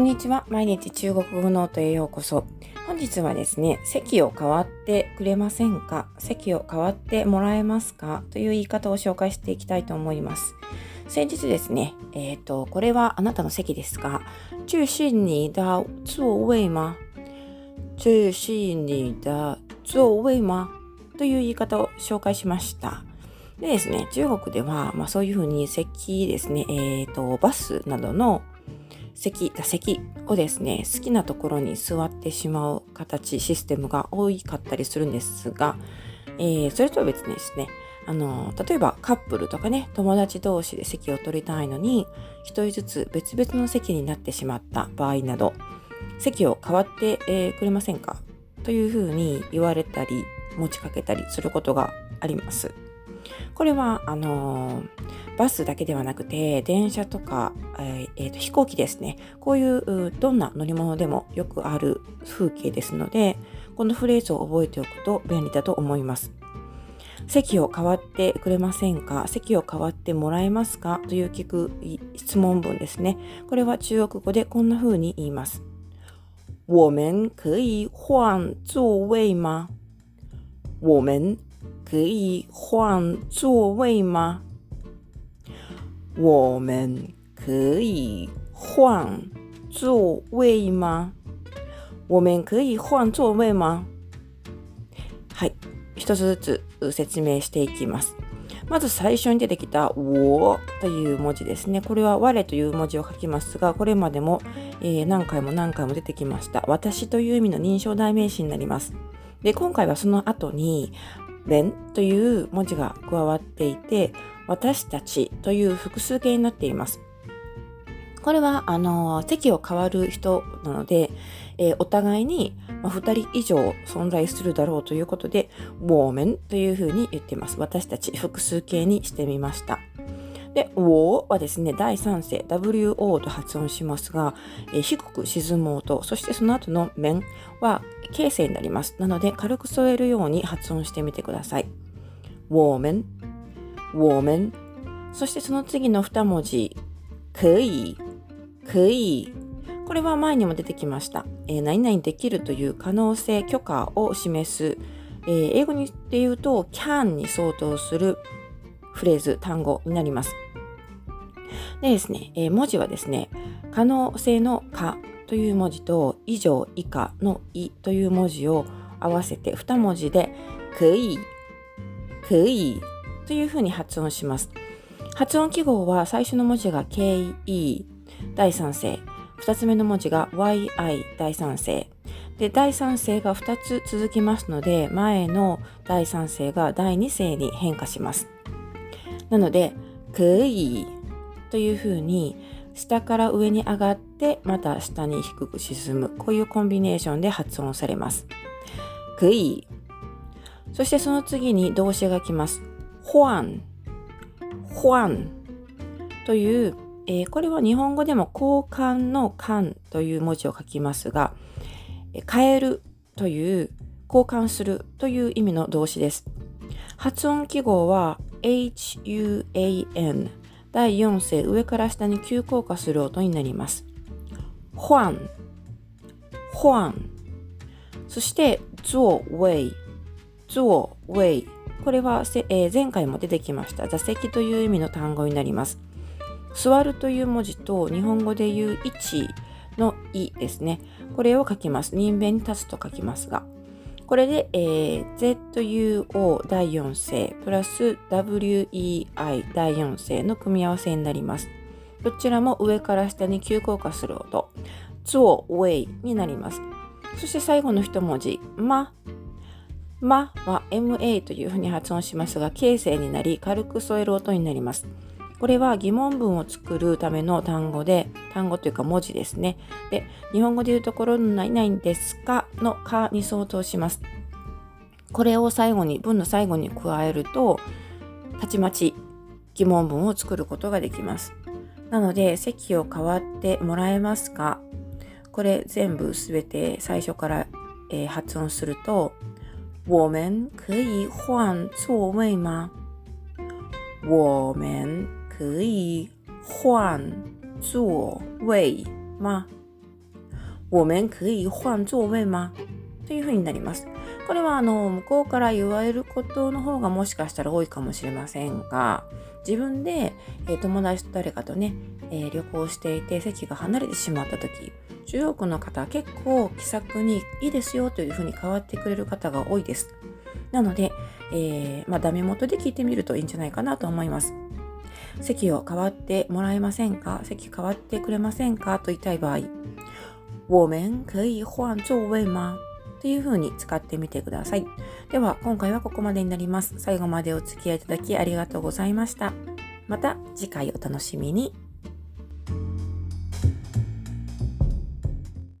こんにちは。毎日中国語ノートへようこそ。本日はですね、席を代わってくれませんか？席を代わってもらえますか？という言い方を紹介していきたいと思います。先日ですね、えっ、ー、と、これはあなたの席ですが、这是你的座位吗？这是你的座位吗？という言い方を紹介しました。でですね、中国では、まあ、そういうふうに席ですね、えっ、ー、と、バスなどの席、座席をですね、好きなところに座ってしまう形、システムが多かったりするんですが、えー、それとは別にですね、あの、例えばカップルとかね、友達同士で席を取りたいのに、一人ずつ別々の席になってしまった場合など、席を代わって、えー、くれませんか？というふうに言われたり、持ちかけたりすることがあります。これは、あのバスだけではなくて、電車とか、えー、と飛行機ですね。こういうどんな乗り物でもよくある風景ですので、このフレーズを覚えておくと便利だと思います。席を代わってくれませんか？席を代わってもらえますか？という聞く質問文ですね。これは中国語でこんな風に言います。我们可以换座位吗我们可以换座位吗？我们可以换座位吗？我们可以换座位吗？はい。一つずつ説明していきます。まず最初に出てきた、我という文字ですね。これは我という文字を書きますが、これまでも、えー、何回も何回も出てきました。私という意味の認証代名詞になります。で、今回はその後に、弁という文字が加わっていて、私たちという複数形になっています。これは、あの、席を変わる人なので、えー、お互いに、まあ、2人以上存在するだろうということで、ウォーメンというふうに言っています。私たち複数形にしてみました。で、ウォーはですね、第三声、WO と発音しますが、えー、低く沈む音、そしてその後の面は形声になります。なので、軽く添えるように発音してみてください。ウォーメン、ウォーメン。そしてその次の2文字、可以、可以。これは前にも出てきました。えー、何々できるという可能性、許可を示す、えー、英語にで言うと can に相当するフレーズ、単語になります。でですね、えー、文字はですね、可能性の可という文字と以上以下のいという文字を合わせて2文字で可以、可以というふうに発音します。発音記号は最初の文字が KE 第三声、2つ目の文字が YI 第三声、で、第三声が2つ続きますので、前の第三声が第二声に変化します。なので、可以というふうに下から上に上がってまた下に低く沈むこういうコンビネーションで発音されます。可以そしてその次に動詞が来ます。換換という、えー、これは日本語でも交換の換という文字を書きますが、変えるという交換するという意味の動詞です。発音記号は huan 第4声上から下に急降下する音になります。換換そして座位座位これは、えー、前回も出てきました座席という意味の単語になります。座るという文字と日本語で言う位置のいですね。これを書きます。人弁に立つと書きますが。これで、えー、ZUO 第4声プラス WEI 第4声の組み合わせになります。どちらも上から下に急降下する音。ゾウェイになります。そして最後の一文字、ま。まは MA というふうに発音しますが、形成になり軽く添える音になります。これは疑問文を作るための単語で、単語というか文字ですね。で、日本語で言うところの何々ですかのかに相当します。これを最後に、文の最後に加えると、たちまち疑問文を作ることができます。なので、席を代わってもらえますかこれ全部すべて最初から、えー、発音すると、我们可以换座位吗？我们可以换座位吗？我们可以换座位吗？というふうになります。これはあの向こうから言われることの方がもしかしたら多いかもしれませんが、自分で、え、友達と誰かとね、え、旅行していて席が離れてしまった時、中国の方結構気さくにいいですよというふうに変わってくれる方が多いです。なので、えー、まあ、ダメ元で聞いてみるといいんじゃないかなと思います。席を変わってもらえませんか？席変わってくれませんかと言いたい場合、我们可以换座位吗？という風に使ってみてください。では、今回はここまでになります。最後までお付き合いいただきありがとうございました。また次回お楽しみに。